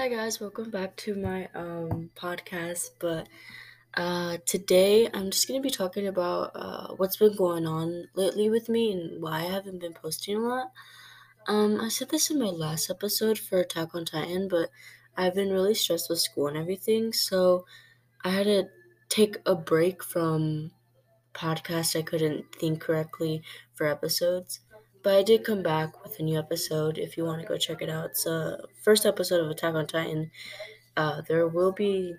Hi guys, welcome back to my um podcast. But uh today I'm just gonna be talking about uh what's been going on lately with me and why I haven't been posting a lot. Um I said this in my last episode for Attack on Titan, but I've been really stressed with school and everything, so I had to take a break from podcast. I couldn't think correctly for episodes. But I did come back with a new episode. If you want to go check it out, it's a first episode of Attack on Titan. Uh, there will be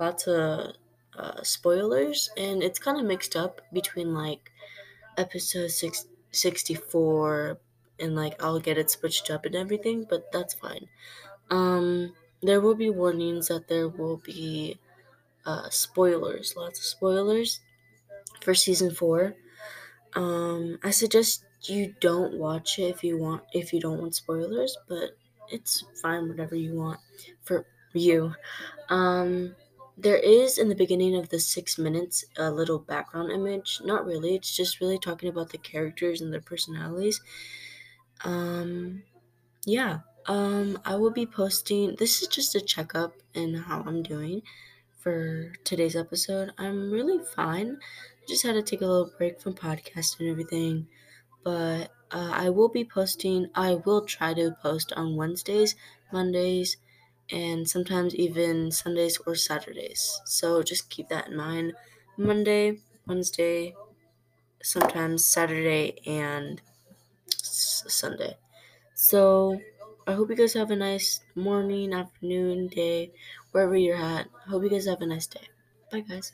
lots of uh, spoilers, and it's kind of mixed up between like episode six, 64 and like I'll get it switched up and everything, but that's fine. Um, there will be warnings that there will be uh, spoilers, lots of spoilers for season four. Um, I suggest you don't watch it if you want if you don't want spoilers, but it's fine whatever you want for you. Um, there is in the beginning of the six minutes a little background image. Not really. It's just really talking about the characters and their personalities. Um, yeah. Um, I will be posting. This is just a checkup and how I'm doing for today's episode. I'm really fine. Just had to take a little break from podcast and everything but uh, I will be posting. I will try to post on Wednesdays, Mondays, and sometimes even Sundays or Saturdays. So just keep that in mind. Monday, Wednesday, sometimes Saturday, and s- Sunday. So I hope you guys have a nice morning, afternoon, day, wherever you're at. Hope you guys have a nice day. Bye, guys.